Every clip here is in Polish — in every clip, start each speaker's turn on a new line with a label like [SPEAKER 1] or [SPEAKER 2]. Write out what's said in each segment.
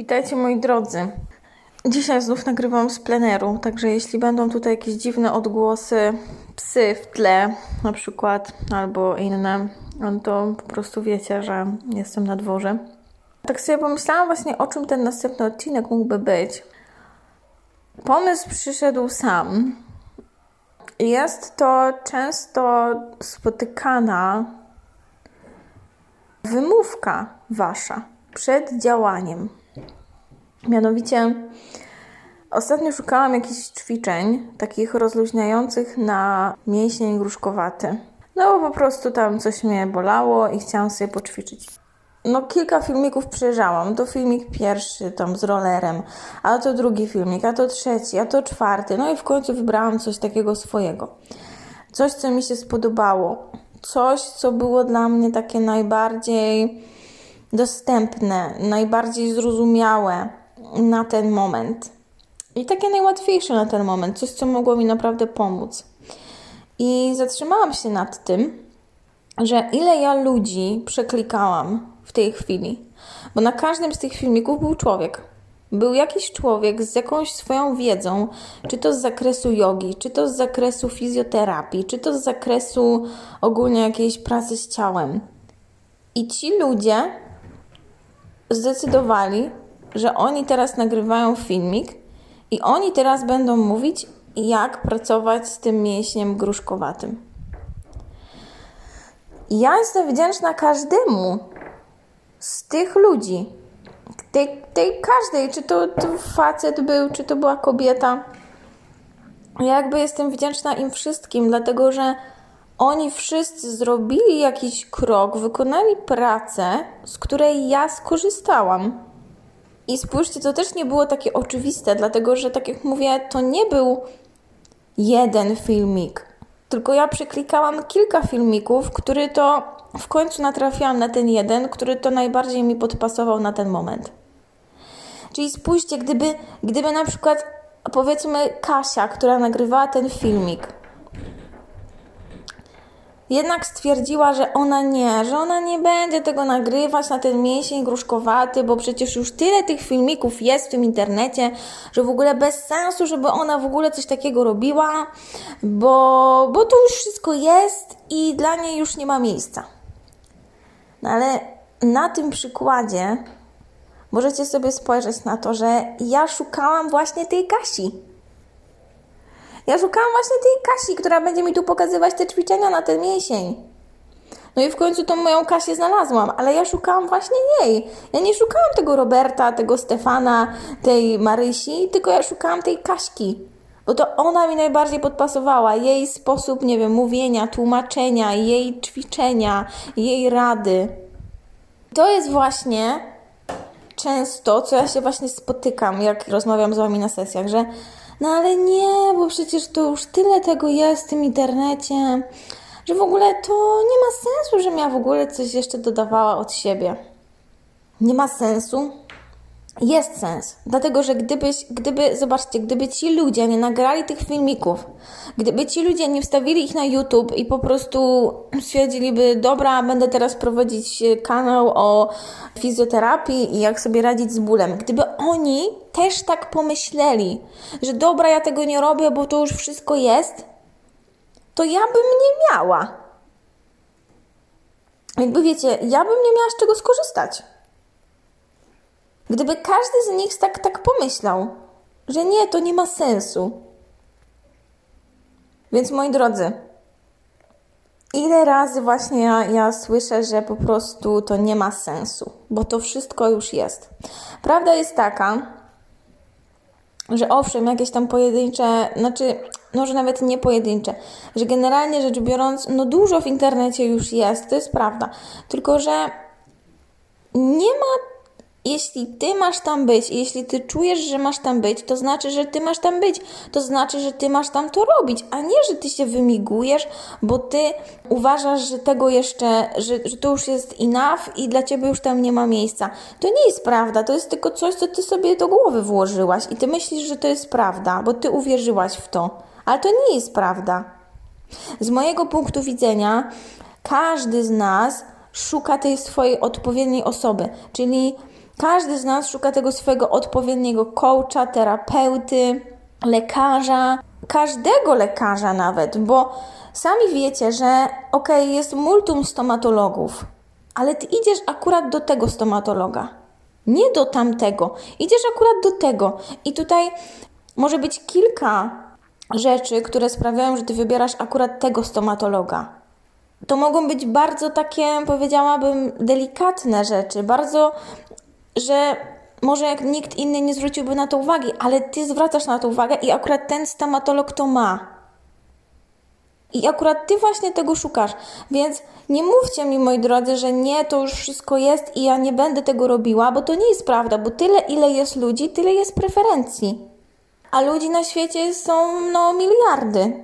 [SPEAKER 1] Witajcie moi drodzy. Dzisiaj znów nagrywam z pleneru, także jeśli będą tutaj jakieś dziwne odgłosy, psy w tle na przykład, albo inne, no to po prostu wiecie, że jestem na dworze. Tak sobie pomyślałam właśnie, o czym ten następny odcinek mógłby być. Pomysł przyszedł sam. Jest to często spotykana wymówka wasza przed działaniem. Mianowicie ostatnio szukałam jakichś ćwiczeń takich rozluźniających na mięsień gruszkowaty. No bo po prostu tam coś mnie bolało i chciałam sobie poćwiczyć. No kilka filmików przejrzałam. To filmik pierwszy tam z rollerem, a to drugi filmik, a to trzeci, a to czwarty. No i w końcu wybrałam coś takiego swojego. Coś, co mi się spodobało. Coś, co było dla mnie takie najbardziej dostępne, najbardziej zrozumiałe na ten moment. I takie najłatwiejsze na ten moment, coś, co mogło mi naprawdę pomóc. I zatrzymałam się nad tym, że ile ja ludzi przeklikałam w tej chwili. Bo na każdym z tych filmików był człowiek. Był jakiś człowiek z jakąś swoją wiedzą, czy to z zakresu jogi, czy to z zakresu fizjoterapii, czy to z zakresu ogólnie jakiejś pracy z ciałem. I ci ludzie zdecydowali, że oni teraz nagrywają filmik i oni teraz będą mówić, jak pracować z tym mięśniem gruszkowatym. Ja jestem wdzięczna każdemu z tych ludzi, tej, tej każdej, czy to, to facet był, czy to była kobieta. Ja jakby jestem wdzięczna im wszystkim, dlatego że oni wszyscy zrobili jakiś krok, wykonali pracę, z której ja skorzystałam. I spójrzcie, to też nie było takie oczywiste, dlatego że, tak jak mówię, to nie był jeden filmik, tylko ja przeklikałam kilka filmików, który to w końcu natrafiłam na ten jeden, który to najbardziej mi podpasował na ten moment. Czyli spójrzcie, gdyby, gdyby na przykład powiedzmy Kasia, która nagrywała ten filmik, jednak stwierdziła, że ona nie, że ona nie będzie tego nagrywać na ten mięsień gruszkowaty, bo przecież już tyle tych filmików jest w tym internecie, że w ogóle bez sensu, żeby ona w ogóle coś takiego robiła, bo, bo to już wszystko jest i dla niej już nie ma miejsca. No ale na tym przykładzie możecie sobie spojrzeć na to, że ja szukałam właśnie tej Kasi ja szukałam właśnie tej Kasi, która będzie mi tu pokazywać te ćwiczenia na ten mięsień. No i w końcu tą moją Kasię znalazłam, ale ja szukałam właśnie jej. Ja nie szukałam tego Roberta, tego Stefana, tej Marysi, tylko ja szukałam tej Kaśki. Bo to ona mi najbardziej podpasowała. Jej sposób, nie wiem, mówienia, tłumaczenia, jej ćwiczenia, jej rady. To jest właśnie często, co ja się właśnie spotykam, jak rozmawiam z wami na sesjach, że no ale nie, bo przecież to już tyle tego jest w tym internecie, że w ogóle to nie ma sensu, żebym ja w ogóle coś jeszcze dodawała od siebie. Nie ma sensu? Jest sens, dlatego że gdybyś, gdyby, zobaczcie, gdyby ci ludzie nie nagrali tych filmików, gdyby ci ludzie nie wstawili ich na YouTube i po prostu stwierdziliby, dobra, będę teraz prowadzić kanał o fizjoterapii i jak sobie radzić z bólem, gdyby oni też tak pomyśleli, że dobra, ja tego nie robię, bo to już wszystko jest, to ja bym nie miała. Jakby wiecie, ja bym nie miała z czego skorzystać. Gdyby każdy z nich tak, tak pomyślał, że nie, to nie ma sensu. Więc moi drodzy, ile razy właśnie ja, ja słyszę, że po prostu to nie ma sensu, bo to wszystko już jest. Prawda jest taka, że owszem, jakieś tam pojedyncze, znaczy, może nawet nie pojedyncze, że generalnie rzecz biorąc, no dużo w internecie już jest, to jest prawda, tylko że nie ma jeśli ty masz tam być, jeśli ty czujesz, że masz tam być, to znaczy, że ty masz tam być. To znaczy, że ty masz tam to robić, a nie, że ty się wymigujesz, bo ty uważasz, że tego jeszcze, że, że to już jest enough i dla ciebie już tam nie ma miejsca. To nie jest prawda, to jest tylko coś, co ty sobie do głowy włożyłaś i ty myślisz, że to jest prawda, bo ty uwierzyłaś w to. Ale to nie jest prawda. Z mojego punktu widzenia, każdy z nas szuka tej swojej odpowiedniej osoby, czyli Każdy z nas szuka tego swojego odpowiedniego coacha, terapeuty, lekarza, każdego lekarza nawet, bo sami wiecie, że ok, jest multum stomatologów, ale ty idziesz akurat do tego stomatologa, nie do tamtego. Idziesz akurat do tego. I tutaj może być kilka rzeczy, które sprawiają, że ty wybierasz akurat tego stomatologa. To mogą być bardzo takie, powiedziałabym, delikatne rzeczy, bardzo, że może jak nikt inny nie zwróciłby na to uwagi, ale ty zwracasz na to uwagę i akurat ten stomatolog to ma. I akurat ty właśnie tego szukasz. Więc nie mówcie mi, moi drodzy, że nie, to już wszystko jest i ja nie będę tego robiła, bo to nie jest prawda, bo tyle, ile jest ludzi, tyle jest preferencji. A ludzi na świecie są, no, miliardy.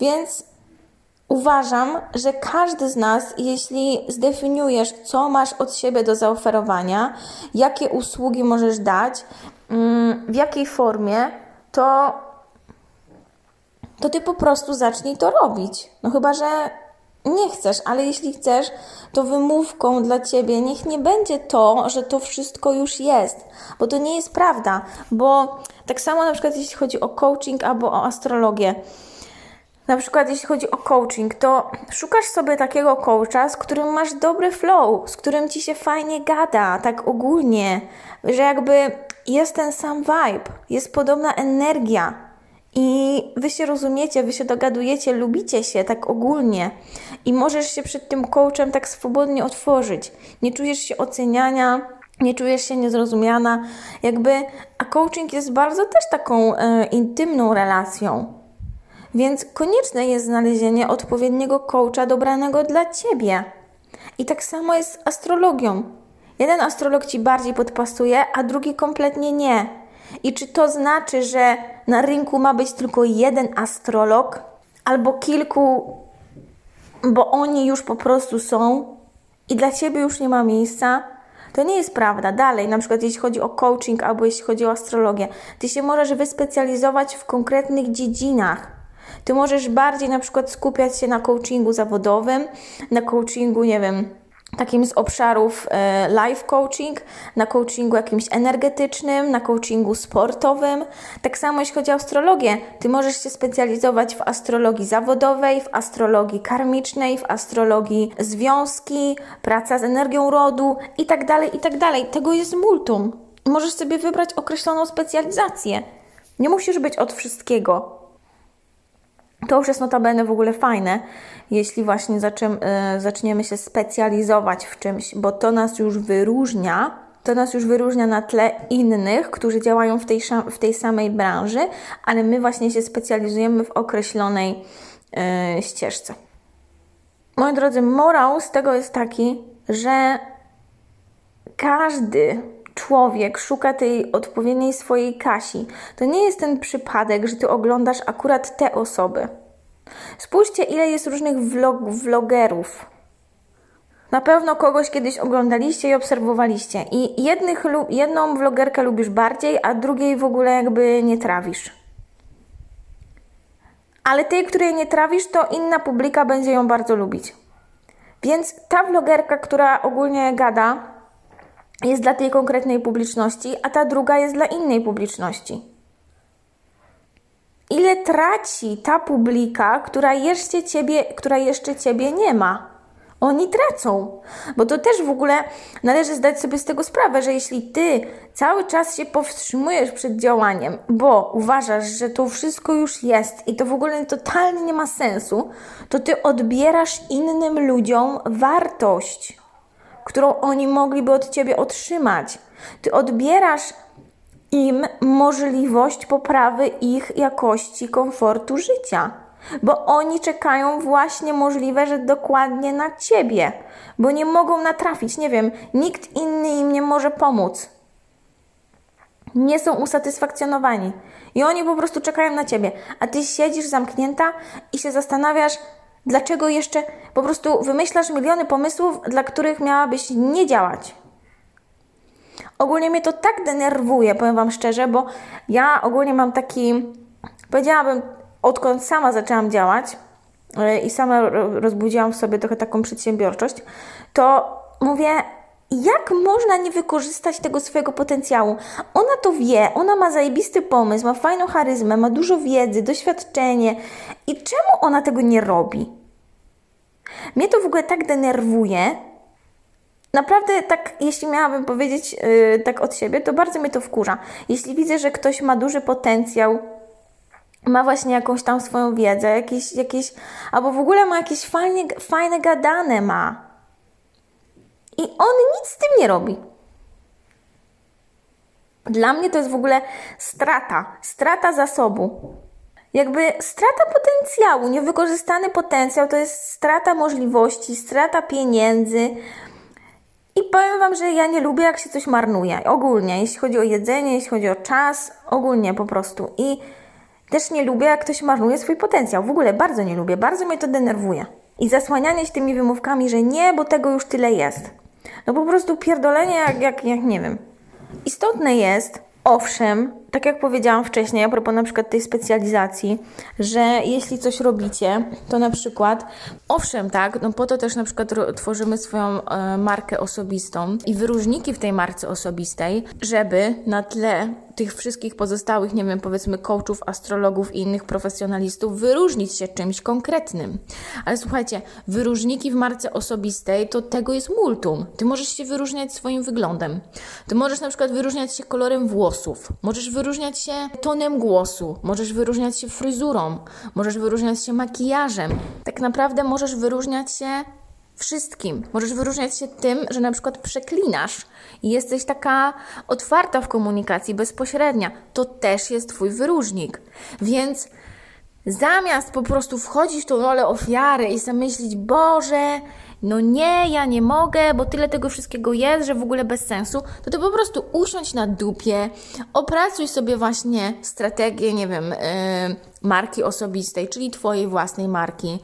[SPEAKER 1] Więc uważam, że każdy z nas, jeśli zdefiniujesz, co masz od siebie do zaoferowania, jakie usługi możesz dać, mm, w jakiej formie, to to ty po prostu zacznij to robić. No chyba, że nie chcesz, ale jeśli chcesz, to wymówką dla ciebie niech nie będzie to, że to wszystko już jest, bo to nie jest prawda. Bo tak samo na przykład jeśli chodzi o coaching albo o astrologię. Na przykład jeśli chodzi o coaching, to szukasz sobie takiego coacha, z którym masz dobry flow, z którym ci się fajnie gada, tak ogólnie, że jakby jest ten sam vibe, jest podobna energia, i wy się rozumiecie, wy się dogadujecie, lubicie się tak ogólnie i możesz się przed tym coachem tak swobodnie otworzyć. Nie czujesz się oceniania, nie czujesz się niezrozumiana. Jakby, a coaching jest bardzo też taką e, intymną relacją. Więc konieczne jest znalezienie odpowiedniego coacha dobranego dla ciebie. I tak samo jest z astrologią. Jeden astrolog ci bardziej podpasuje, a drugi kompletnie nie. I czy to znaczy, że na rynku ma być tylko jeden astrolog albo kilku, bo oni już po prostu są i dla ciebie już nie ma miejsca? To nie jest prawda. Dalej, na przykład jeśli chodzi o coaching albo jeśli chodzi o astrologię, ty się możesz wyspecjalizować w konkretnych dziedzinach. Ty możesz bardziej na przykład skupiać się na coachingu zawodowym, na coachingu, nie wiem, takim z obszarów e, life coaching, na coachingu jakimś energetycznym, na coachingu sportowym. Tak samo jeśli chodzi o astrologię, ty możesz się specjalizować w astrologii zawodowej, w astrologii karmicznej, w astrologii związki, praca z energią rodu i tak dalej, i tak. Tego jest multum. Możesz sobie wybrać określoną specjalizację. Nie musisz być od wszystkiego. To już jest notabene w ogóle fajne, jeśli właśnie e, zaczniemy się specjalizować w czymś, bo to nas już wyróżnia, to nas już wyróżnia na tle innych, którzy działają w tej, w tej samej branży, ale my właśnie się specjalizujemy w określonej yy, ścieżce. Moi drodzy, morał z tego jest taki, że każdy człowiek szuka tej odpowiedniej swojej Kasi. To nie jest ten przypadek, że ty oglądasz akurat te osoby. Spójrzcie, ile jest różnych vlog, vlogerów. Na pewno kogoś kiedyś oglądaliście i obserwowaliście. I jednych, jedną vlogerkę lubisz bardziej, a drugiej w ogóle jakby nie trawisz. Ale tej, której nie trawisz, to inna publika będzie ją bardzo lubić. Więc ta vlogerka, która ogólnie gada, jest dla tej konkretnej publiczności, a ta druga jest dla innej publiczności. Ile traci ta publika, która jeszcze ciebie, która jeszcze ciebie nie ma? Oni tracą, bo to też w ogóle należy zdać sobie z tego sprawę, że jeśli ty cały czas się powstrzymujesz przed działaniem, bo uważasz, że to wszystko już jest i to w ogóle totalnie nie ma sensu, to ty odbierasz innym ludziom wartość którą oni mogliby od ciebie otrzymać. Ty odbierasz im możliwość poprawy ich jakości, komfortu życia, bo oni czekają właśnie możliwe, że dokładnie na ciebie, bo nie mogą natrafić, nie wiem, nikt inny im nie może pomóc. Nie są usatysfakcjonowani i oni po prostu czekają na ciebie, a ty siedzisz zamknięta i się zastanawiasz, Dlaczego jeszcze po prostu wymyślasz miliony pomysłów, dla których miałabyś nie działać? Ogólnie mnie to tak denerwuje, powiem Wam szczerze, bo ja ogólnie mam taki, powiedziałabym, odkąd sama zaczęłam działać yy, i sama rozbudziłam w sobie trochę taką przedsiębiorczość, to mówię, jak można nie wykorzystać tego swojego potencjału? Ona to wie, ona ma zajebisty pomysł, ma fajną charyzmę, ma dużo wiedzy, doświadczenie. I czemu ona tego nie robi? Mnie to w ogóle tak denerwuje. Naprawdę, tak, jeśli miałabym powiedzieć yy, tak od siebie, to bardzo mnie to wkurza. Jeśli widzę, że ktoś ma duży potencjał, ma właśnie jakąś tam swoją wiedzę, jakieś, jakieś albo w ogóle ma jakieś fajne, fajne gadane ma. I on nic z tym nie robi. Dla mnie to jest w ogóle strata, strata zasobu. Jakby strata potencjału, niewykorzystany potencjał to jest strata możliwości, strata pieniędzy. I powiem Wam, że ja nie lubię, jak się coś marnuje. Ogólnie, jeśli chodzi o jedzenie, jeśli chodzi o czas, ogólnie po prostu. I też nie lubię, jak ktoś marnuje swój potencjał. W ogóle bardzo nie lubię, bardzo mnie to denerwuje. I zasłanianie się tymi wymówkami, że nie, bo tego już tyle jest. No po prostu pierdolenie jak, jak, jak nie wiem. Istotne jest, owszem, tak jak powiedziałam wcześniej, a propos na przykład tej specjalizacji, że jeśli coś robicie, to na przykład, owszem, tak, no po to też na przykład tworzymy swoją e, markę osobistą i wyróżniki w tej marce osobistej, żeby na tle tych wszystkich pozostałych, nie wiem, powiedzmy coachów, astrologów i innych profesjonalistów wyróżnić się czymś konkretnym. Ale słuchajcie, wyróżniki w marce osobistej to tego jest multum. Ty możesz się wyróżniać swoim wyglądem. Ty możesz na przykład wyróżniać się kolorem włosów. Możesz wyróżniać się tonem głosu. Możesz wyróżniać się fryzurą. Możesz wyróżniać się makijażem. Tak naprawdę możesz wyróżniać się wszystkim. Możesz wyróżniać się tym, że na przykład przeklinasz i jesteś taka otwarta w komunikacji bezpośrednia. To też jest Twój wyróżnik. Więc zamiast po prostu wchodzić w tą rolę ofiary i zamyślić, Boże, no nie, ja nie mogę, bo tyle tego wszystkiego jest, że w ogóle bez sensu, to to po prostu usiądź na dupie, opracuj sobie właśnie strategię, nie wiem, yy, marki osobistej, czyli Twojej własnej marki.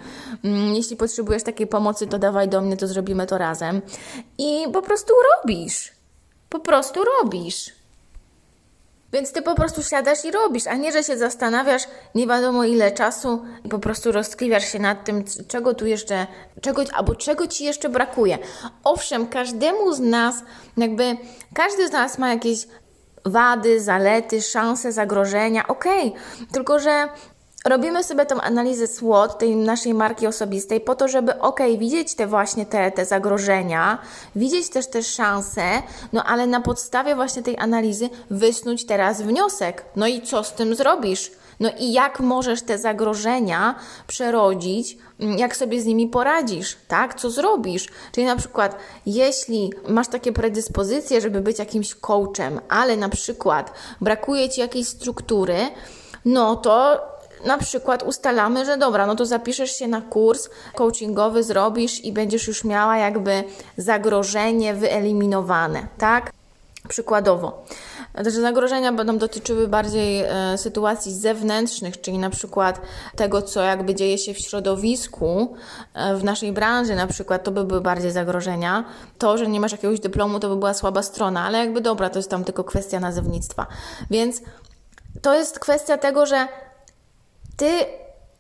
[SPEAKER 1] Yy, jeśli potrzebujesz takiej pomocy, to dawaj do mnie, to zrobimy to razem. I po prostu robisz. Po prostu robisz. Więc ty po prostu siadasz i robisz, a nie, że się zastanawiasz nie wiadomo ile czasu i po prostu rozkliwiasz się nad tym, czego tu jeszcze, czego, albo czego ci jeszcze brakuje. Owszem, każdemu z nas, jakby każdy z nas ma jakieś wady, zalety, szanse, zagrożenia, okej, okay. tylko że robimy sobie tą analizę SWOT, tej naszej marki osobistej, po to, żeby ok, widzieć te właśnie te, te zagrożenia, widzieć też te szanse, no ale na podstawie właśnie tej analizy wysnuć teraz wniosek. No i co z tym zrobisz? No i jak możesz te zagrożenia przerodzić, mm, jak sobie z nimi poradzisz, tak? Co zrobisz? Czyli na przykład, jeśli masz takie predyspozycje, żeby być jakimś coachem, ale na przykład brakuje ci jakiejś struktury, no to na przykład ustalamy, że dobra, no to zapiszesz się na kurs coachingowy, zrobisz i będziesz już miała jakby zagrożenie wyeliminowane, tak? Przykładowo. Te zagrożenia będą dotyczyły bardziej e, sytuacji zewnętrznych, czyli na przykład tego, co jakby dzieje się w środowisku, e, w naszej branży na przykład, to by były bardziej zagrożenia. To, że nie masz jakiegoś dyplomu, to by była słaba strona, ale jakby dobra, to jest tam tylko kwestia nazewnictwa. Więc to jest kwestia tego, że ty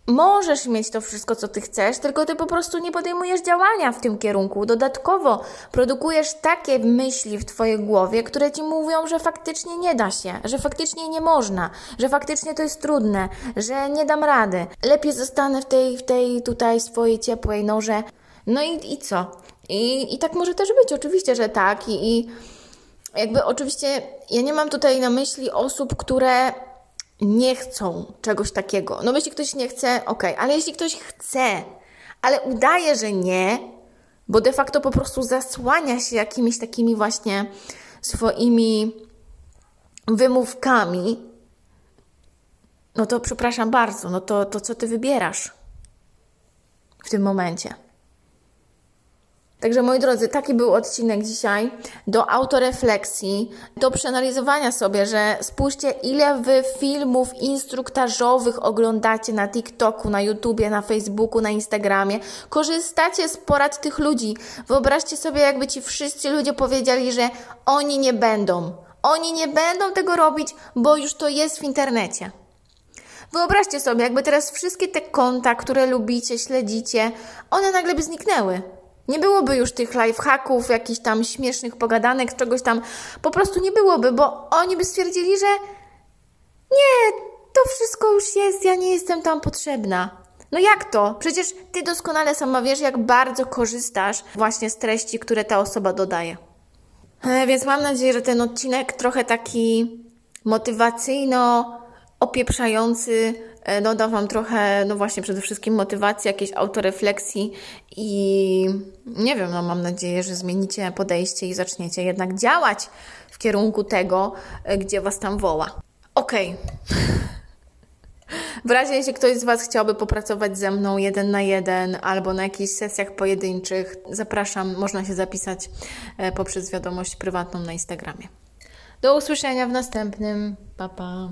[SPEAKER 1] możesz mieć to wszystko, co ty chcesz, tylko ty po prostu nie podejmujesz działania w tym kierunku. Dodatkowo produkujesz takie myśli w twojej głowie, które ci mówią, że faktycznie nie da się, że faktycznie nie można, że faktycznie to jest trudne, że nie dam rady. Lepiej zostanę w tej, w tej tutaj swojej ciepłej noże. No i, i co? I, I tak może też być, oczywiście, że tak. I, I jakby oczywiście ja nie mam tutaj na myśli osób, które nie chcą czegoś takiego. No jeśli ktoś nie chce, ok, ale jeśli ktoś chce, ale udaje, że nie, bo de facto po prostu zasłania się jakimiś takimi właśnie swoimi wymówkami, no to przepraszam bardzo, no to, to co ty wybierasz w tym momencie? Także moi drodzy, taki był odcinek dzisiaj do autorefleksji, do przeanalizowania sobie, że spójrzcie ile wy filmów instruktażowych oglądacie na TikToku, na YouTubie, na Facebooku, na Instagramie. Korzystacie z porad tych ludzi. Wyobraźcie sobie, jakby ci wszyscy ludzie powiedzieli, że oni nie będą. Oni nie będą tego robić, bo już to jest w internecie. Wyobraźcie sobie, jakby teraz wszystkie te konta, które lubicie, śledzicie, one nagle by zniknęły. Nie byłoby już tych lifehacków, jakichś tam śmiesznych pogadanek, czegoś tam. Po prostu nie byłoby, bo oni by stwierdzili, że nie, to wszystko już jest, ja nie jestem tam potrzebna. No jak to? Przecież ty doskonale sama wiesz, jak bardzo korzystasz właśnie z treści, które ta osoba dodaje. E, Więc mam nadzieję, że ten odcinek trochę taki motywacyjno opieprzający e, doda Wam trochę, no właśnie przede wszystkim motywacji, jakiejś autorefleksji i nie wiem, no mam nadzieję, że zmienicie podejście i zaczniecie jednak działać w kierunku tego, e, gdzie Was tam woła. Okej. W razie, jeśli ktoś z Was chciałby popracować ze mną jeden na jeden albo na jakichś sesjach pojedynczych, zapraszam, można się zapisać e, poprzez wiadomość prywatną na Instagramie. Do usłyszenia w następnym. Pa, pa.